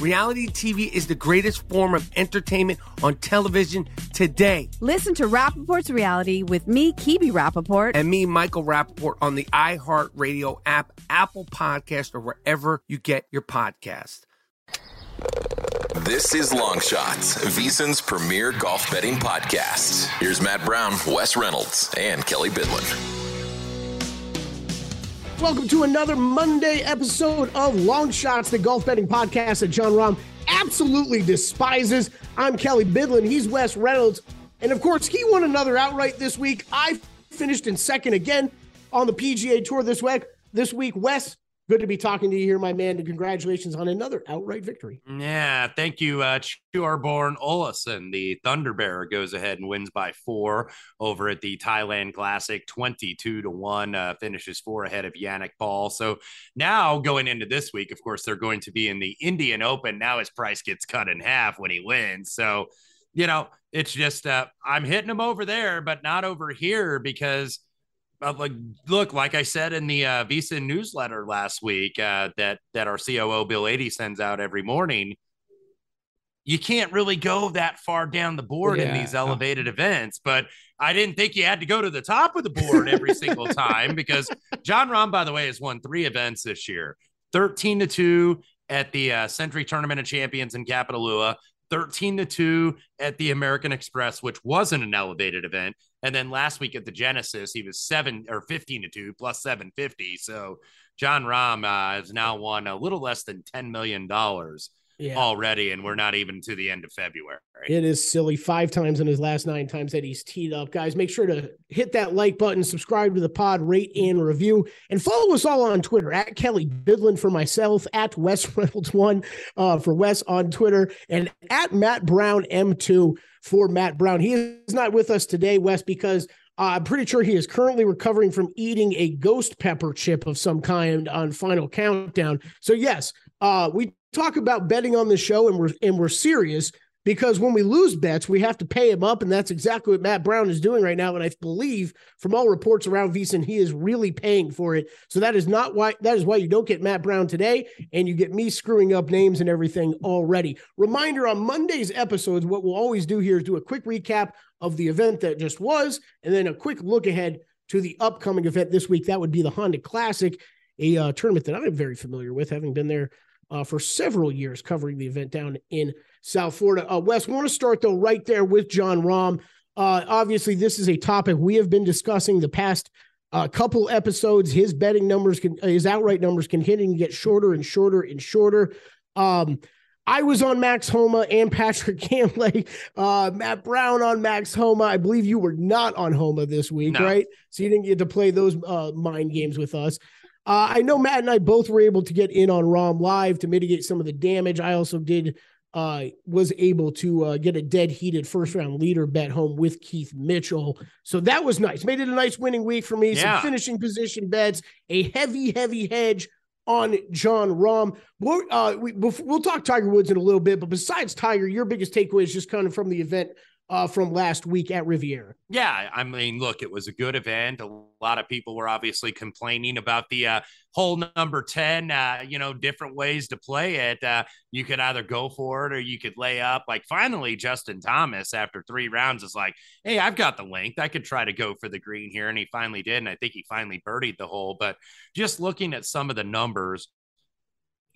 Reality TV is the greatest form of entertainment on television today. Listen to Rapaport's Reality with me, Kebe Rapaport. And me, Michael Rapaport, on the iHeartRadio app, Apple Podcast, or wherever you get your podcast. This is Long Shots, VSIN's premier golf betting podcast. Here's Matt Brown, Wes Reynolds, and Kelly Bidlin. Welcome to another Monday episode of Long Shots, the golf betting podcast that Jon Rahm absolutely despises. I'm Kelly Bidlin. He's Wes Reynolds. And of course, he won another outright this week. I finished in second again on the PGA Tour this week. This week, Wes, good to be talking to you here, my man. And congratulations on another outright victory. Yeah, thank you, uh, Thorbjørn Olesen. The Thunder Bear goes ahead and wins by four over at the Thailand Classic, twenty-two to one. Uh, finishes four ahead of Yannick Paul. So now going into this week, of course, they're going to be in the Indian Open. Now his price gets cut in half when he wins. So you know, it's just uh, I'm hitting him over there, but not over here because like look like i said in the uh, VSiN newsletter last week uh, that that our coo Bill Adee sends out every morning you can't really go that far down the board yeah. in these elevated events but i didn't think you had to go to the top of the board every single time because Jon Rahm by the way has won three events this year 13 to 2 at the uh, Sentry Tournament of Champions in Kapalua, 13 to 2 at the American Express, which wasn't an elevated event. And then last week at the Genesis, he was seven or 15 to 2 plus 750. So Jon Rahm uh, has now won a little less than $10 million yeah. already, and we're not even to the end of February. It is silly. Five times in his last nine times that he's teed up. Guys, make sure to hit that like button, subscribe to the pod, rate and review, and follow us all on Twitter at Kelly Bidlin for myself, at Wes Reynolds one uh, for Wes on Twitter, and at Matt Brown M2 for Matt Brown. He is not with us today, Wes, because uh, I'm pretty sure he is currently recovering from eating a ghost pepper chip of some kind on Final Countdown. So yes, uh, we talk about betting on the show, and we're and we're serious because when we lose bets, we have to pay him up, and that's exactly what Matt Brown is doing right now. And I believe, from all reports around VSIN, he is really paying for it. So that is not why that is why you don't get Matt Brown today, and you get me screwing up names and everything already. Reminder on Monday's episodes, what we'll always do here is do a quick recap of the event that just was, and then a quick look ahead to the upcoming event this week. That would be the Honda Classic, a uh, tournament that I'm very familiar with, having been there uh, for several years covering the event down in South Florida. Uh, Wes, want to start though right there with Jon Rahm. Uh, obviously, this is a topic we have been discussing the past uh, couple episodes. His betting numbers can, his outright numbers, continue to get shorter and shorter and shorter. Um, I was on Max Homa and Patrick Cantlay. Uh, Matt Brown on Max Homa. I believe you were not on Homa this week, no. right? So you didn't get to play those uh, mind games with us. Uh, I know Matt and I both were able to get in on Rahm live to mitigate some of the damage. I also did uh, was able to uh, get a dead heated first round leader bet home with Keith Mitchell. So that was nice. Made it a nice winning week for me. Yeah. Some finishing position bets, a heavy, heavy hedge on Jon Rahm. We'll, uh, we, we'll talk Tiger Woods in a little bit, but besides Tiger, your biggest takeaway is just kind of from the event uh, from last week at Riviera. Yeah, I mean, look, it was a good event. A lot of people were obviously complaining about the uh, hole number 10, uh, you know, different ways to play it. Uh, you could either go for it or you could lay up. Like, finally, Justin Thomas, after three rounds, is like, hey, I've got the length. I could try to go for the green here. And he finally did. And I think he finally birdied the hole. But just looking at some of the numbers,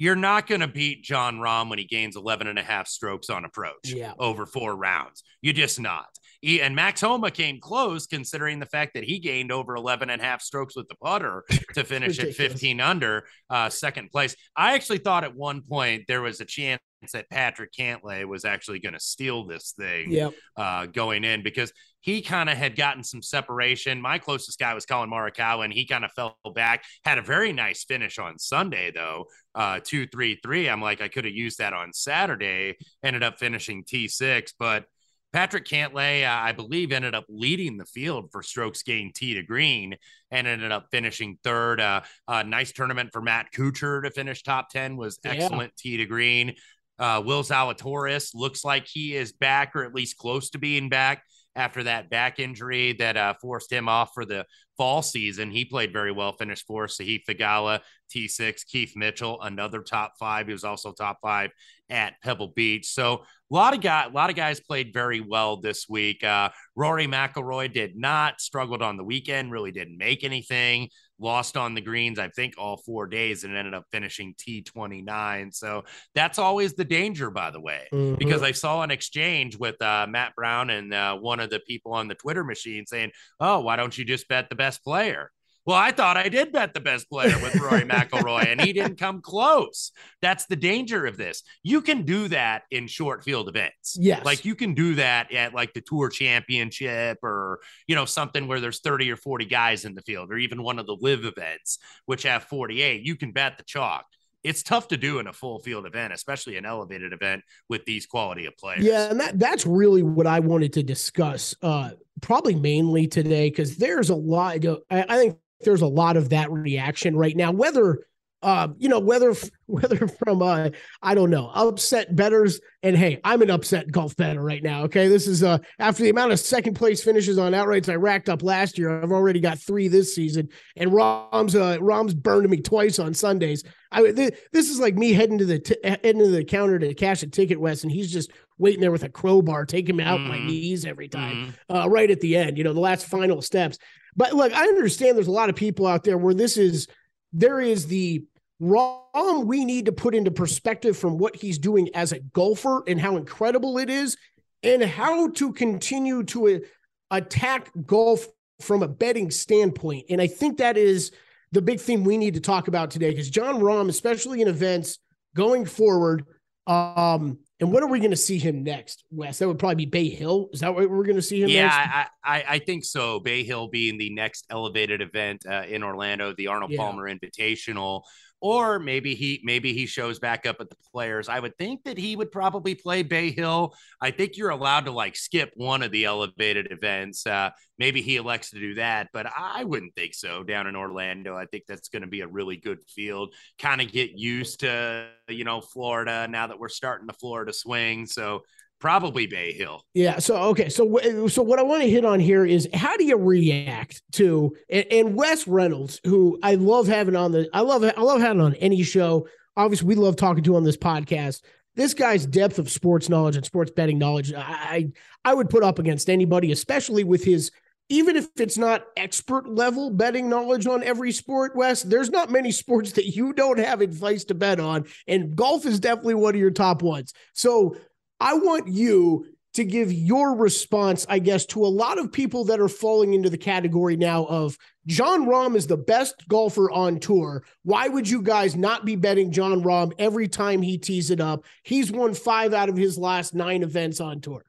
you're not going to beat Jon Rahm when he gains 11 and a half strokes on approach yeah. over four rounds. You're just not. He, and Max Homa came close considering the fact that he gained over 11 and a half strokes with the putter to finish at 15 under uh, second place. I actually thought at one point there was a chance that Patrick Cantlay was actually going to steal this thing yep. uh, going in because he kind of had gotten some separation. My closest guy was Collin Morikawa, and he kind of fell back. Had a very nice finish on Sunday, though, uh, two three three. I'm like, I could have used that on Saturday. Ended up finishing T six, but Patrick Cantlay, uh, I believe, ended up leading the field for strokes gained tee to green and ended up finishing third. Uh, uh, nice tournament for Matt Kuchar to finish top 10 was excellent yeah. tee to green. Uh, Will Zalatoris looks like he is back or at least close to being back after that back injury that uh, forced him off for the fall season. He played very well, finished fourth. Sahith Theegala, T6, Keith Mitchell, another top five. He was also top five at Pebble Beach. So a lot of guys, a lot of guys played very well this week. Uh, Rory McIlroy did not struggled on the weekend, really didn't make anything lost on the greens, I think, all four days and ended up finishing T29. So that's always the danger, by the way, mm-hmm. because I saw an exchange with uh, Matt Brown and uh, one of the people on the Twitter machine saying, Oh, why don't you just bet the best player? Well, I thought I did bet the best player with Rory McIlroy, and he didn't come close. That's the danger of this. You can do that in short field events. Yes. Like you can do that at like the tour championship or, you know, something where there's 30 or 40 guys in the field, or even one of the live events, which have 48. You can bet the chalk it's tough to do in a full field event, especially an elevated event with these quality of players. Yeah, and that that's really what I wanted to discuss, uh, probably mainly today, because there's a lot. I, I think there's a lot of that reaction right now. Whether uh, you know, whether whether from uh, I don't know, upset betters, and hey, I'm an upset golf better right now. Okay, this is uh after the amount of second place finishes on outrights I racked up last year, I've already got three this season, and Rahm's uh Rahm's burned me twice on Sundays. I th- this is like me heading to the t- heading to the counter to cash a ticket, Wes, and he's just waiting there with a crowbar, taking me out mm. my knees every time, mm. uh, right at the end. You know, the last final steps. But look, I understand there's a lot of people out there where this is there is the Rahm we need to put into perspective from what he's doing as a golfer and how incredible it is, and how to continue to attack golf from a betting standpoint. And I think that is the big thing we need to talk about today because Jon Rahm, especially in events going forward, um, and what are we going to see him next, Wes? That would probably be Bay Hill. Is that what we're going to see him? Yeah? I, I, I think so. Bay Hill being the next elevated event uh, in Orlando, the Arnold yeah. Palmer Invitational or maybe he maybe he shows back up at the players. I would think that he would probably play Bay Hill. I think you're allowed to like skip one of the elevated events. Uh, maybe he elects to do that, but I wouldn't think so. Down in Orlando, I think that's going to be a really good field. Kind of get used to you know Florida now that we're starting the Florida swing. So Probably Bay Hill. Yeah. So okay. So so what I want to hit on here is how do you react to and, and Wes Reynolds, who I love having on the I love I love having on any show. Obviously, we love talking to on this podcast. This guy's depth of sports knowledge and sports betting knowledge, I I would put up against anybody, especially with his even if it's not expert level betting knowledge on every sport, Wes, there's not many sports that you don't have advice to bet on. And golf is definitely one of your top ones. So I want you to give your response, I guess, to a lot of people that are falling into the category now of Jon Rahm is the best golfer on tour. Why would you guys not be betting Jon Rahm every time he tees it up? He's won five out of his last nine events on tour.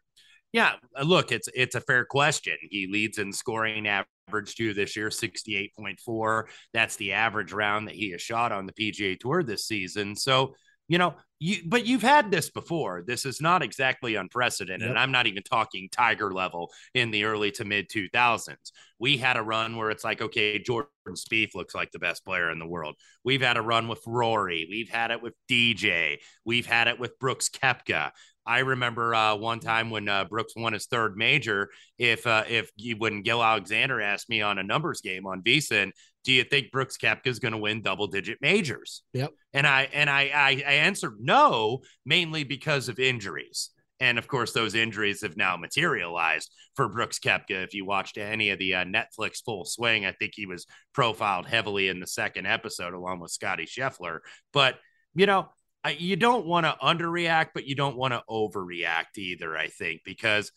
Yeah, uh, look, it's it's a fair question. He leads in scoring average too this year, 68.4. That's the average round that he has shot on the PGA Tour this season. So, you know, you but you've had this before. This is not exactly unprecedented. Yep. And I'm not even talking Tiger level in the early to mid 2000s. We had a run where it's like, okay, Jordan Spieth looks like the best player in the world. We've had a run with Rory. We've had it with DJ. We've had it with Brooks Koepka. I remember uh, one time when uh, Brooks won his third major. If uh, if when Gill Alexander asked me on a numbers game on VSiN, do you think Brooks Koepka is going to win double digit majors? Yep. And I and I, I I answered no, mainly because of injuries. And of course, those injuries have now materialized for Brooks Koepka. If you watched any of the uh, Netflix Full Swing, I think he was profiled heavily in the second episode along with Scottie Scheffler. But you know, you don't want to underreact, but you don't want to overreact either, I think, because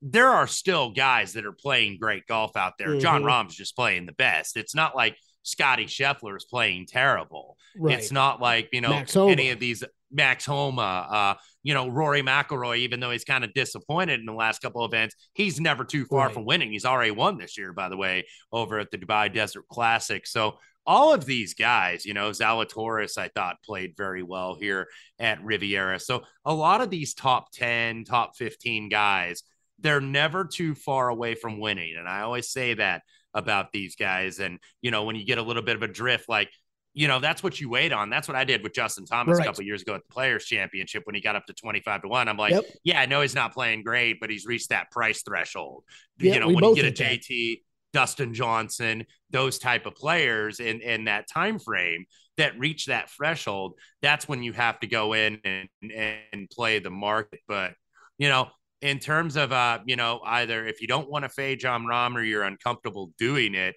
there are still guys that are playing great golf out there. Mm-hmm. Rahm's just playing the best. It's not like Scottie Scheffler is playing terrible. Right. It's not like, you know, any of these Max Homa, uh, you know, Rory McIlroy, even though he's kind of disappointed in the last couple of events, he's never too far right. from winning. He's already won this year, by the way, over at the Dubai Desert Classic. So all of these guys, you know, Zalatoris, I thought played very well here at Riviera. So a lot of these top 10, top 15 guys, they're never too far away from winning. And I always say that about these guys. And, you know, when you get a little bit of a drift, like, you know, that's what you wait on. That's what I did with Justin Thomas right. a couple years ago at the Players Championship when he got up to 25 to 1. I'm like, yep. yeah, I know he's not playing great, but he's reached that price threshold. Yeah, you know, when you get a JT, Dustin Johnson, those type of players in in that time frame that reach that threshold, that's when you have to go in and and play the market. But you know, in terms of uh, you know, either if you don't want to fade Jon Rahm or you're uncomfortable doing it,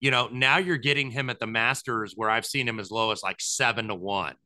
you know, now you're getting him at the Masters where I've seen him as low as like seven to one.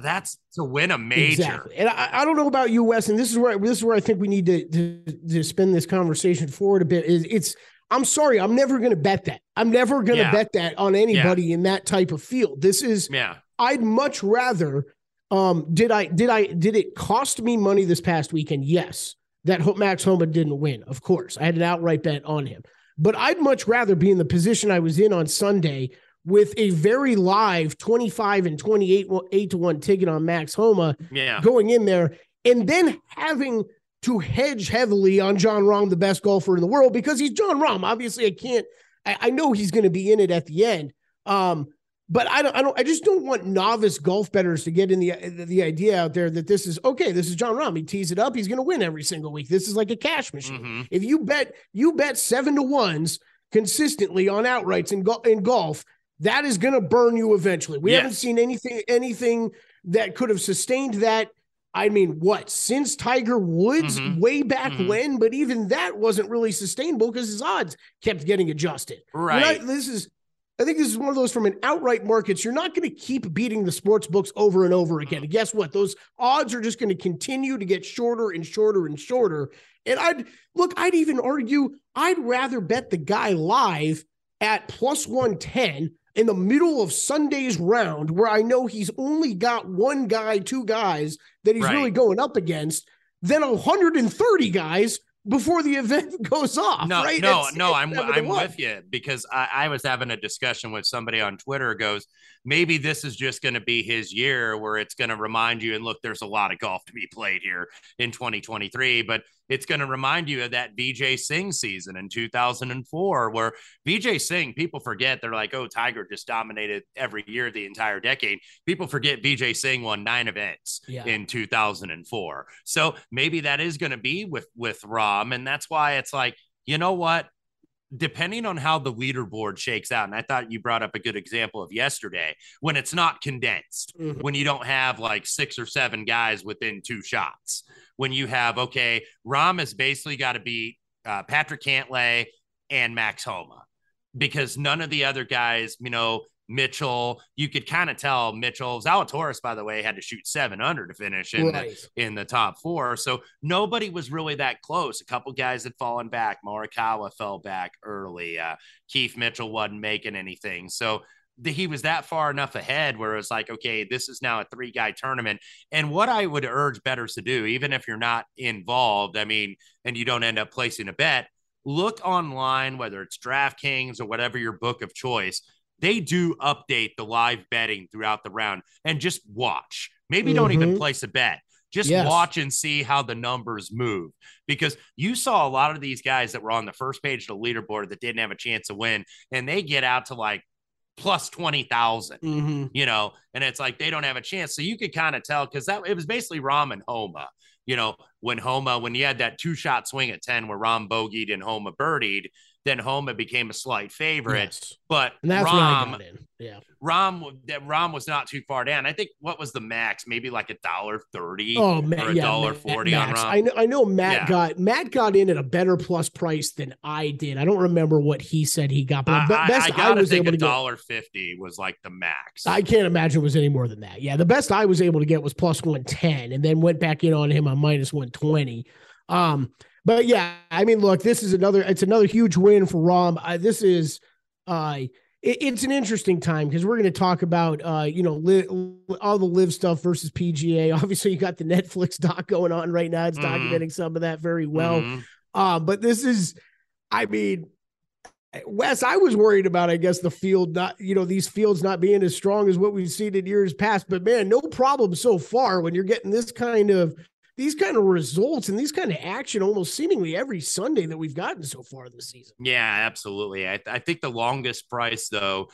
That's to win a major. Exactly. And I, I, don't know about you, Wes, and this is where this is where I think we need to, to, to spin this conversation forward a bit. Is it's I'm sorry, I'm never going to bet that. I'm never going to yeah. bet that on anybody yeah. in that type of field. This is yeah. I'd much rather um did I did I did it cost me money this past weekend? Yes. That Max Homa didn't win. Of course. I had an outright bet on him. But I'd much rather be in the position I was in on Sunday with a very live 25 and 28 8 to 1 ticket on Max Homa yeah. going in there and then having to hedge heavily on Jon Rahm, the best golfer in the world, because he's Jon Rahm. Obviously, I can't. I, I know he's going to be in it at the end. Um, but I don't. I don't. I just don't want novice golf bettors to get in the the idea out there that this is okay. This is Jon Rahm. He tees it up. He's going to win every single week. This is like a cash machine. Mm-hmm. If you bet, you bet seven to ones consistently on outrights in, go- in golf. That is going to burn you eventually. We yes. haven't seen anything anything that could have sustained that I mean, what since Tiger Woods mm-hmm. way back mm-hmm. when? But even that wasn't really sustainable because his odds kept getting adjusted. Right. Not, this is, I think this is one of those from an outright markets. You're not going to keep beating the sports books over and over again. Mm-hmm. And guess what? Those odds are just going to continue to get shorter and shorter and shorter. And I'd look, I'd even argue I'd rather bet the guy live at plus 110 in the middle of Sunday's round where I know he's only got one guy, two guys that he's right. really going up against, than 130 guys before the event goes off. No, right? no, it's, no. It's I'm I'm with you because I, I, was having a discussion with somebody on Twitter. Goes, maybe this is just going to be his year where it's going to remind you. And look, there's a lot of golf to be played here in 2023, but it's going to remind you of that Vijay Singh season in 2004, where Vijay Singh, people forget they're like, oh, Tiger just dominated every year the entire decade. People forget Vijay Singh won nine events yeah. in 2004. So maybe that is going to be with with Rahm. and that's why it's like, you know what? Depending on how the leaderboard shakes out, and I thought you brought up a good example of yesterday when it's not condensed, mm-hmm. when you don't have like six or seven guys within two shots, when you have, okay, Rahm has basically got to beat uh, Patrick Cantlay and Max Homa because none of the other guys, you know, Mitchell. You could kind of tell Mitchell Zalatoris, by the way, had to shoot seven under to finish in Right. the in the top four. So nobody was really that close. A couple guys had fallen back. Morikawa fell back early. Uh, Keith Mitchell wasn't making anything. So the, he was that far enough ahead where it was like, okay, this is now a three guy tournament. And what I would urge bettors to do, even if you're not involved, I mean, and you don't end up placing a bet, look online, whether it's DraftKings or whatever your book of choice. They do update the live betting throughout the round and just watch. Maybe don't even Mhm. place a bet. Just Yes. watch and see how the numbers move because you saw a lot of these guys that were on the first page of the leaderboard that didn't have a chance to win, and they get out to like plus 20,000 Mhm. you know, and it's like they don't have a chance. So you could kind of tell because that it was basically Rahm and Homa. You know, when Homa, when you had that two shot swing at 10 where Rahm bogeyed and Homa birdied, then Homa became a slight favorite. Yes. But And that's I Rahm. Yeah. Rahm, that Rahm was not too far down. I think what was the max? Maybe like a dollar thirty Oh or man, a yeah, dollar Matt- forty on Rahm. I know. I know. Matt Yeah. got Matt got in at a better plus price than I did. I don't remember what he said he got, but I, the I- best I I, gotta was think able to get. dollar fifty was like the max. I can't imagine it was any more than that. Yeah, the best I was able to get was plus one ten, and then went back in on him on minus one twenty. Um, but yeah, I mean, look, this is another. It's another huge win for Rahm. Uh, this is, uh, it- it's an interesting time because we're going to talk about, uh, you know, li- all the live stuff versus PGA. Obviously, you got the Netflix doc going on right now. It's Mhm. documenting some of that very well. Mhm. Uh, but this is, I mean, Wes, I was worried about, I guess, the field not, you know, these fields not being as strong as what we've seen in years past. But man, no problem so far when you're getting this kind of these kind of results and these kind of action almost seemingly every Sunday that we've gotten so far this season. Yeah, absolutely. I, I think the longest price though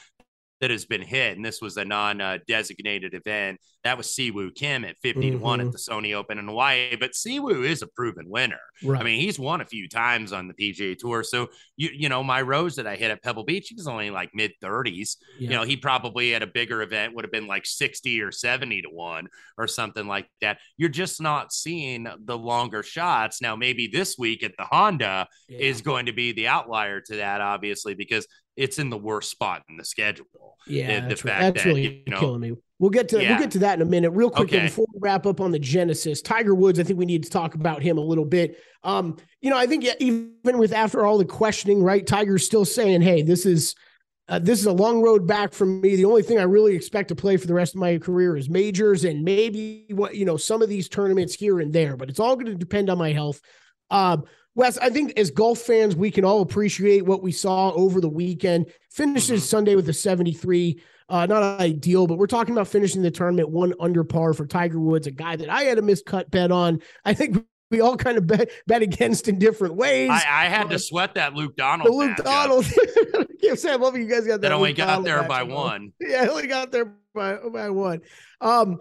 that has been hit, and this was a non-designated event, that was Siwoo Kim at 50 to 1 Mhm. at the Sony Open in Hawaii. But Siwoo is a proven winner. Right. I mean, he's won a few times on the PGA Tour. So you you know, my rose that I hit at Pebble Beach, he was only like mid 30s. Yeah. You know, he probably at a bigger event would have been like 60 or 70 to 1 or something like that. You're just not seeing the longer shots. Now, maybe this week at the Honda Yeah. is going to be the outlier to that, obviously, because it's in the worst spot in the schedule. Yeah, the that's, right. fact that's that, really you know- killing me. We'll get to Yeah. we'll get to that in a minute. Real quick Okay. before we wrap up on the Genesis, Tiger Woods. I think we need to talk about him a little bit. Um, you know, I think even with after all the questioning, right? Tiger's still saying, "Hey, this is uh, this is a long road back for me. The only thing I really expect to play for the rest of my career is majors and maybe what you know some of these tournaments here and there, but it's all going to depend on my health." Um, Wes, I think as golf fans, we can all appreciate what we saw over the weekend. Finishes Mhm. Sunday with a 73. Uh, not ideal, but we're talking about finishing the tournament one under par for Tiger Woods, a guy that I had a miscut bet on. I think we all kind of bet, bet against in different ways. I, I had Uh, to sweat that Luke Donald. the Luke. Donald. yeah, Sam, love you guys got that. That only Luke got Donald there by one. Yeah, only got there by by one. Um,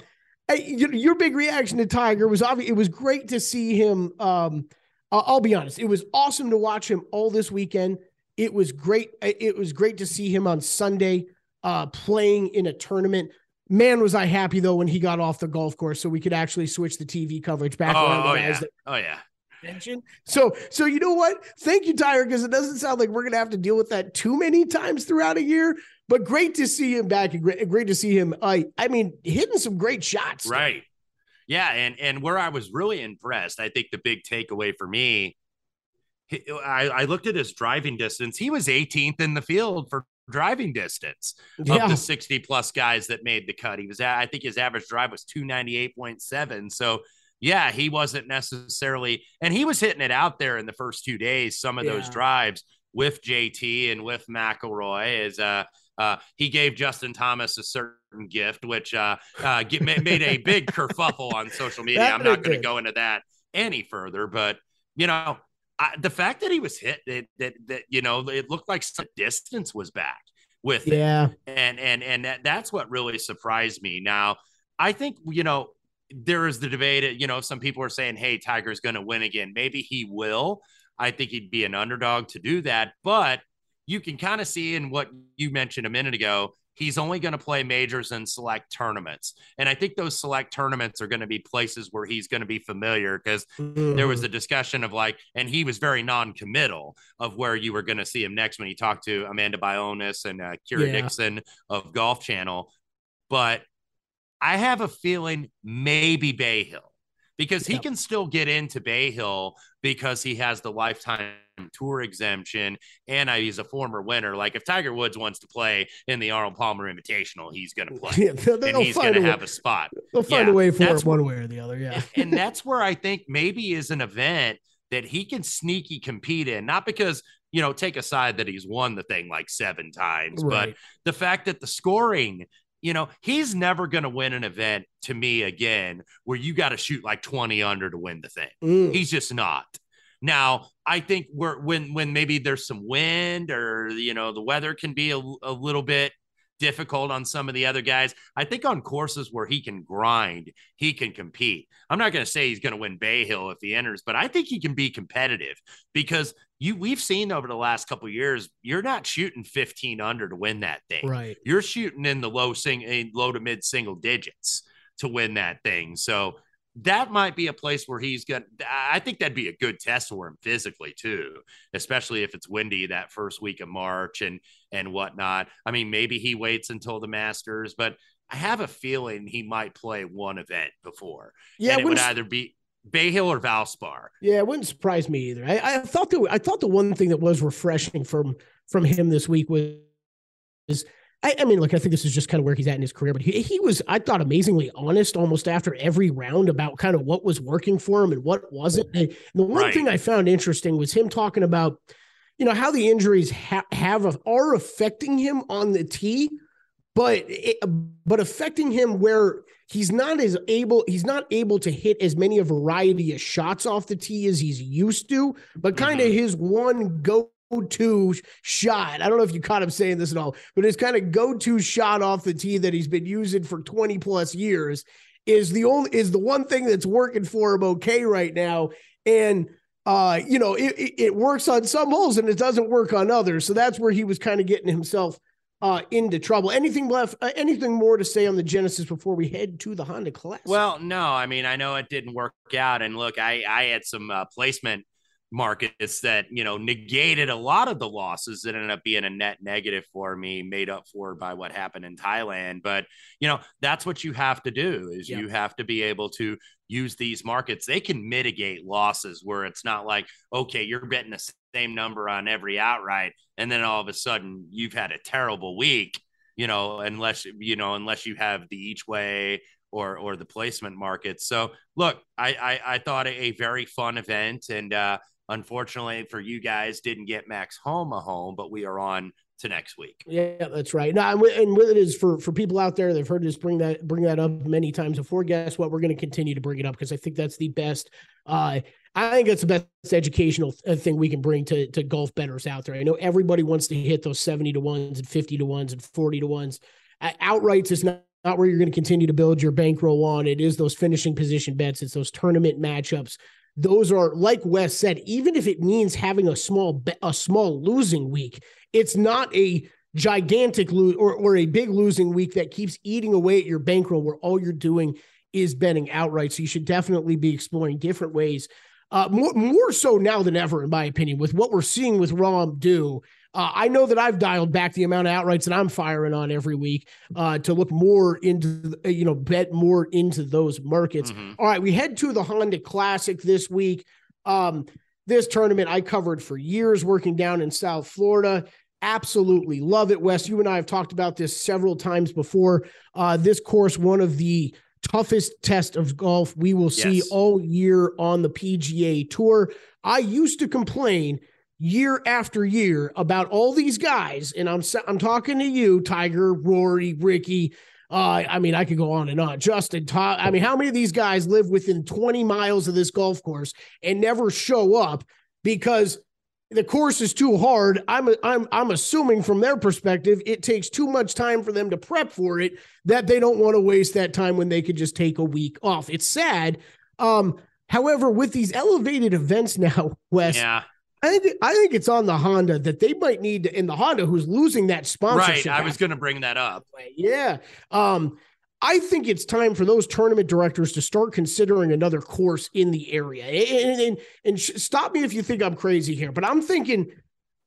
your, your big reaction to Tiger was obvious. It was great to see him. Um, I'll, be honest. It was awesome to watch him all this weekend. It was great. It was great to see him on Sunday, uh, playing in a tournament. Man, was I happy though when he got off the golf course, so we could actually switch the TV coverage back Oh, to oh yeah. that Oh yeah. mention. So, so you know what? Thank you, Tyler, because it doesn't sound like we're gonna have to deal with that too many times throughout a year. But great to see him back, and great, great to see him. I, I mean, hitting some great shots. Right. Yeah, and and where I was really impressed, I think the big takeaway for me, I, I looked at his driving distance. He was 18th in the field for driving distance Yeah. of the 60 plus guys that made the cut. He was at, I think his average drive was 298.7. So yeah, he wasn't necessarily, and he was hitting it out there in the first two days. Some of those drives with JT and with McIlroy is uh uh, he gave Justin Thomas a certain gift, which uh, uh, get, made a big kerfuffle on social media. I'm not going to go into that any further, but you know, I, the fact that he was hit, that, that that you know, it looked like some distance was back with it. Yeah. and and and that, that's what really surprised me. Now i think you know there is the debate you know some people are saying hey tiger's going to win again. Maybe he will. I think he'd be an underdog to do that but you can kind of see in what you mentioned a minute ago he's only going to play majors and select tournaments. And I think those select tournaments are going to be places where he's going to be familiar because mm-hmm. there was a discussion of like, and he was very non committal of where you were going to see him next when he talked to Amanda Balionis and uh, Kira yeah. Dixon of Golf Channel. But I have a feeling maybe Bay Hill because he can still get into Bay Hill because he has the lifetime tour exemption and I, he's a former winner. Like if Tiger Woods wants to play in the Arnold Palmer Invitational, he's going to play, yeah, and he's going to have a spot. They'll find yeah, a way for it one way or the other. Yeah, and that's where I think maybe is an event that he can sneaky compete in, not because you know, take aside that he's won the thing like seven times, right. but the fact that the scoring you know, he's never going to win an event to me again where you got to shoot like 20 under to win the thing. Mm. He's just not. Now, I think we're when when maybe there's some wind or you know the weather can be a, a little bit difficult on some of the other guys. I think on courses where he can grind, he can compete. I'm not going to say he's going to win Bay Hill if he enters, but I think he can be competitive because you we've seen over the last couple years, you're not shooting 15 under to win that thing. Right. You're shooting in the low sing low to mid single digits to win that thing. So that might be a place where he's got I think that'd be a good test for him physically too, especially if it's windy that first week of March and and whatnot. I mean, maybe he waits until the Masters, but I have a feeling he might play one event before. Yeah, and it would either be Bay Hill or Valspar. Yeah, it wouldn't surprise me either. I, I thought that I thought the one thing that was refreshing from from him this week was I, I, mean, look, I think this is just kind of where he's at in his career, but he, he was, I thought, amazingly honest almost after every round about kind of what was working for him and what wasn't. And the one right. thing I found interesting was him talking about, you know, how the injuries ha- have are affecting him on the tee, but it, but affecting him where he's not as able he's not able to hit as many a variety of shots off the tee as he's used to but kind of mm-hmm. his one go to shot. I don't know if you caught him saying this at all, but his kind of go-to shot off the tee that he's been using for 20 plus years is the only is the one thing that's working for him okay right now. And uh, you know, it, it works on some holes and it doesn't work on others. So that's where he was kind of getting himself uh, into trouble. Anything left? Uh, anything more to say on the Genesis before we head to the Honda Classic? Well, no. I mean, I know it didn't work out, and look, I I had some uh, placement markets that you know negated a lot of the losses that ended up being a net negative for me made up for by what happened in thailand. But you know that's what you have to do is you have to be able to use these markets. They can mitigate losses where it's not like okay you're betting the same number on every outright and then all of a sudden you've had a terrible week you know unless you know unless you have the each way or or the placement market. So look, I I, I thought a very fun event, and uh, Unfortunately for you guys, didn't get Max Homa home, but we are on to next week. Yeah, that's right. Now, and with it is for for people out there, they've heard us bring that bring that up many times before. Guess what? We're going to continue to bring it up because I think that's the best. Uh, I think that's the best educational thing we can bring to to golf betters out there. I know everybody wants to hit those seventy to ones and fifty to ones and forty to ones. Uh, outrights is not not where you're going to continue to build your bankroll on. It is those finishing position bets. It's those tournament matchups those are like Wes said, even if it means having a small a small losing week, it's not a gigantic lose or, or a big losing week that keeps eating away at your bankroll where all you're doing is betting outright. So you should definitely be exploring different ways. Uh, more, more so now than ever, in my opinion, with what we're seeing with Rahm do uh, I know that I've dialed back the amount of outrights that I'm firing on every week uh, to look more into, you know, bet more into those markets. Mm-hmm. All right, we head to the Honda Classic this week. Um, this tournament I covered for years working down in South Florida. Absolutely love it, Wes. You and I have talked about this several times before. Uh, this course, one of the toughest test of golf we will see yes. all year on the PGA Tour. I used to complain year after year about all these guys, and I'm I'm talking to you, Tiger, Rory, Rickie. Uh, I mean, I could go on and on. Justin, Todd. I mean, how many of these guys live within 20 miles of this golf course and never show up because the course is too hard? I'm I'm I'm assuming from their perspective, it takes too much time for them to prep for it that they don't want to waste that time when they could just take a week off. It's sad. Um, however, with these elevated events now, Wes, yeah I think I think it's on the Honda that they might need to, in the Honda who's losing that sponsorship. Right. I was going to bring that up. Yeah. Um, I think it's time for those tournament directors to start considering another course in the area. And, and, and stop me if you think I'm crazy here, but I'm thinking,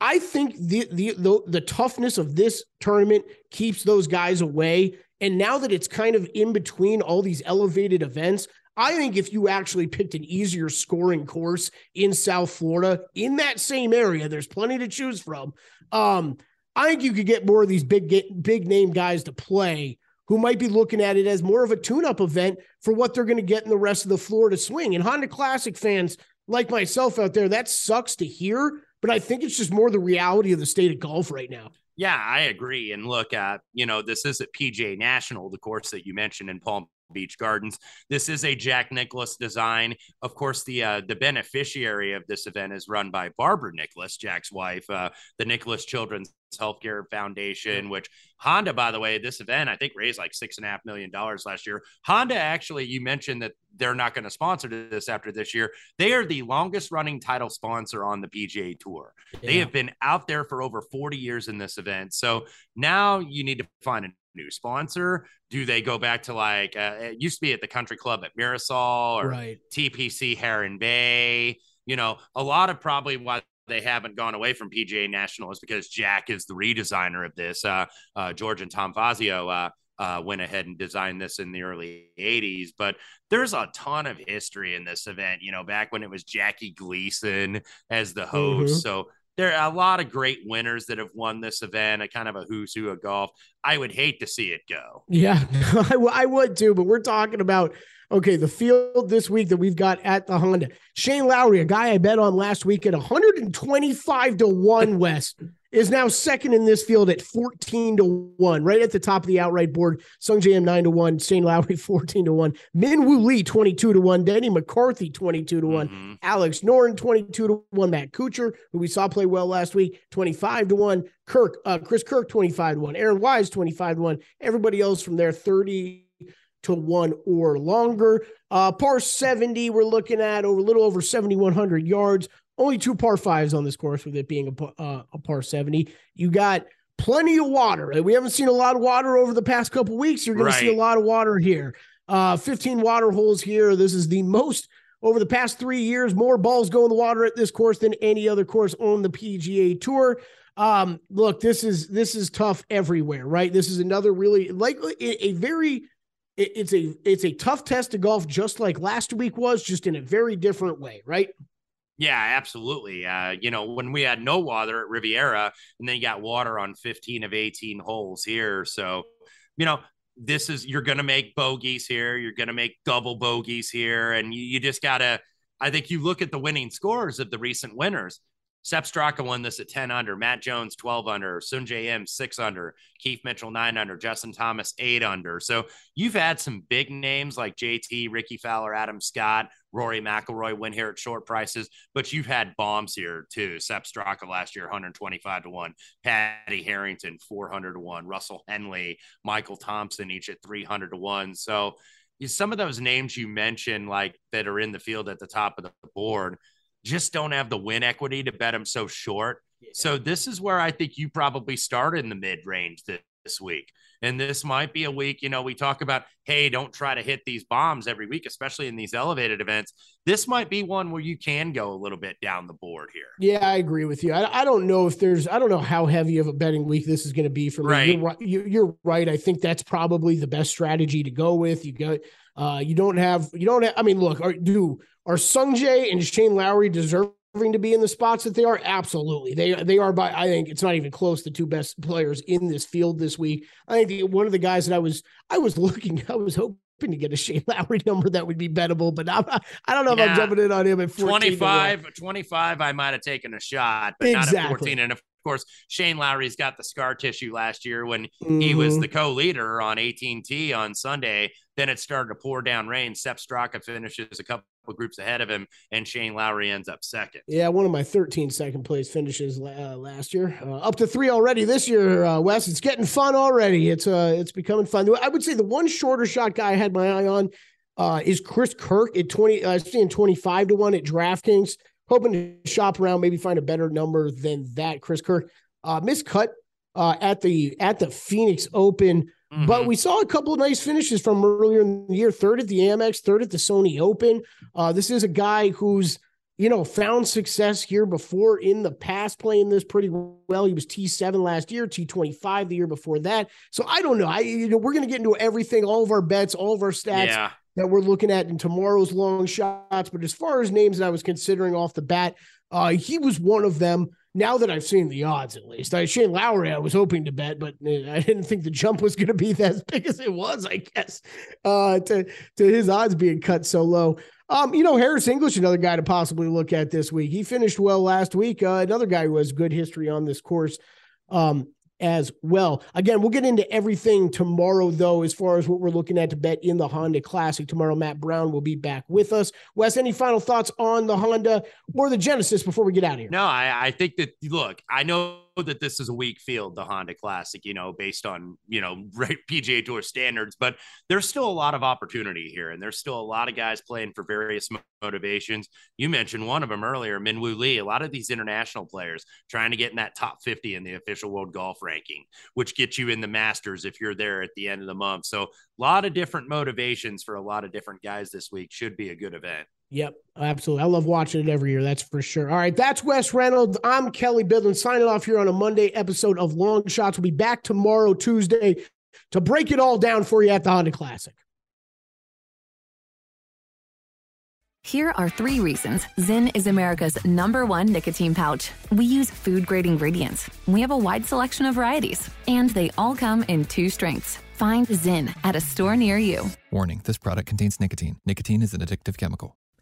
I think the, the the the toughness of this tournament keeps those guys away. And now that it's kind of in between all these elevated events, I think if you actually picked an easier scoring course in South Florida in that same area, there's plenty to choose from. Um, I think you could get more of these big big name guys to play who might be looking at it as more of a tune-up event for what they're going to get in the rest of the Florida swing. And Honda Classic fans like myself out there, that sucks to hear, but I think it's just more the reality of the state of golf right now. Yeah, I agree. And look at, you know, this is at PGA National, the course that you mentioned in Palm Beach Gardens. This is a Jack Nicklaus design. Of course, the uh, the beneficiary of this event is run by Barbara Nicklaus, Jack's wife, uh, the Nicklaus Children's Healthcare Foundation, which Honda, by the way, this event I think raised like six and a half million dollars last year. Honda actually, you mentioned that they're not going to sponsor this after this year. They are the longest running title sponsor on the PGA Tour. Yeah. They have been out there for over 40 years in this event. So now you need to find a new sponsor? Do they go back to like uh, it used to be at the country club at Mirasol or right. TPC Heron Bay? You know, a lot of probably why they haven't gone away from PGA National is because Jack is the redesigner of this. Uh, uh, George and Tom Fazio uh, uh, went ahead and designed this in the early 80s. But there's a ton of history in this event, you know, back when it was Jackie Gleason as the host. Mm-hmm. So there are a lot of great winners that have won this event, a kind of a who's who of golf. I would hate to see it go. Yeah, I, would too. But we're talking about okay, the field this week that we've got at the Honda. Shane Lowry, a guy I bet on last week at 125 to one. West is now second in this field at 14 to 1, right at the top of the outright board. Sungjae Im 9 to 1, Shane Lowry 14 to 1, Min Woo Lee 22 to 1, Denny McCarthy 22 to one mm-hmm. Alex Noren 22 to 1, Matt Kuchar, who we saw play well last week, 25 to 1, Kirk, uh, Chris Kirk 25 to 1, Aaron Wise 25 to 1, everybody else from there 30 to 1 or longer. Uh, par 70, we're looking at over a little over 7,100 yards only two par fives on this course, with it being a, uh, a par 70. You got plenty of water. We haven't seen a lot of water over the past couple weeks. You're going right. to see a lot of water here. Uh, 15 water holes here. This is the most over the past three years, more balls go in the water at this course than any other course on the PGA Tour. Um, look, this is this is tough everywhere, right? This is another really like a, a very it's a it's a tough test to golf, just like last week was, just in a very different way, right? Yeah, absolutely. Uh, you know, when we had no water at Riviera, and then you got water on 15 of 18 holes here. So, you know, this is you're going to make bogeys here. You're going to make double bogeys here. And you, you just got to, I think you look at the winning scores of the recent winners. Sepp Straka won this at 10 under, Matt Jones 12 under, Sungjae Im 6 under, Keith Mitchell 9 under, Justin Thomas 8 under. So you've had some big names like JT, Rickie Fowler, Adam Scott, Rory McIlroy win here at short prices, but you've had bombs here too. Sepp Straka last year 125 to 1, Paddy Harrington 400 to 1, Russell Henley, Michael Thompson each at 300 to 1. So some of those names you mentioned like that are in the field at the top of the board just don't have the win equity to bet them so short. Yeah. So this is where I think you probably start in the mid range this, week. And this might be a week, you know, we talk about, hey, don't try to hit these bombs every week, especially in these elevated events. This might be one where you can go a little bit down the board here. Yeah, I agree with you. I, I don't know if there's, I don't know how heavy of a betting week this is going to be for me. Right. You're, you're, you're right. I think that's probably the best strategy to go with. You go, uh, you don't have, you don't have, I mean, look, are, do, are Sungjae and Shane Lowry deserving to be in the spots that they are? Absolutely. They they are by I think it's not even close the two best players in this field this week. I think one of the guys that I was I was looking, I was hoping to get a Shane Lowry number that would be bettable, but I'm, I don't know if. I'm jumping in on him at 25, 25, I might have taken a shot, but exactly. not at 14. And of course, Shane Lowry's got the scar tissue last year when mm-hmm. he was mm-hmm. the co-leader on AT&T on Sunday. Then it started to pour down rain. Sepp Straka finishes a couple of groups ahead of him, and Shane Lowry ends up second. Yeah, one of my 13 second place finishes uh, last year, uh, up to three already this year. Uh, Wes, it's getting fun already. It's uh, it's becoming fun. I would say the one shorter shot guy I had my eye on uh, is Chris Kirk at 20. I uh, seeing 25 to one at DraftKings. hoping to shop around, maybe find a better number than that. Chris Kirk uh, miscut uh, at the at the Phoenix Open. Mm-hmm. But we saw a couple of nice finishes from earlier in the year. Third at the Amex, third at the Sony Open. Uh, this is a guy who's you know found success here before in the past, playing this pretty well. He was T seven last year, T twenty five the year before that. So I don't know. I you know we're gonna get into everything, all of our bets, all of our stats. Yeah. That we're looking at in tomorrow's long shots. But as far as names that I was considering off the bat, uh, he was one of them now that I've seen the odds, at least, I Shane Lowry, I was hoping to bet, but uh, I didn't think the jump was going to be as big as it was. I guess uh, to to his odds being cut so low. Um, you know, Harris English, another guy to possibly look at this week. He finished well last week. Uh, another guy who has good history on this course. Um, as well. Again, we'll get into everything tomorrow, though, as far as what we're looking at to bet in the Honda Classic. Tomorrow, Matt Brown will be back with us. Wes, any final thoughts on the Honda or the Genesis before we get out of here? No, I, I think that, look, I know that this is a weak field, the Honda Classic, you know, based on, you know, right PGA Tour standards, but there's still a lot of opportunity here. And there's still a lot of guys playing for various motivations. You mentioned one of them earlier, Minwoo Lee. A lot of these international players trying to get in that top 50 in the official world golf ranking, which gets you in the Masters if you're there at the end of the month. So a lot of different motivations for a lot of different guys this week should be a good event. Yep, absolutely. I love watching it every year. That's for sure. All right, that's Wes Reynolds. I'm Kelly Bidlin signing off here on a Monday episode of Long Shots. We'll be back tomorrow, Tuesday, to break it all down for you at the Honda Classic. Here are three reasons Zyn is America's number one nicotine pouch. We use food grade ingredients, we have a wide selection of varieties, and they all come in two strengths. Find Zyn at a store near you. Warning this product contains nicotine. Nicotine is an addictive chemical.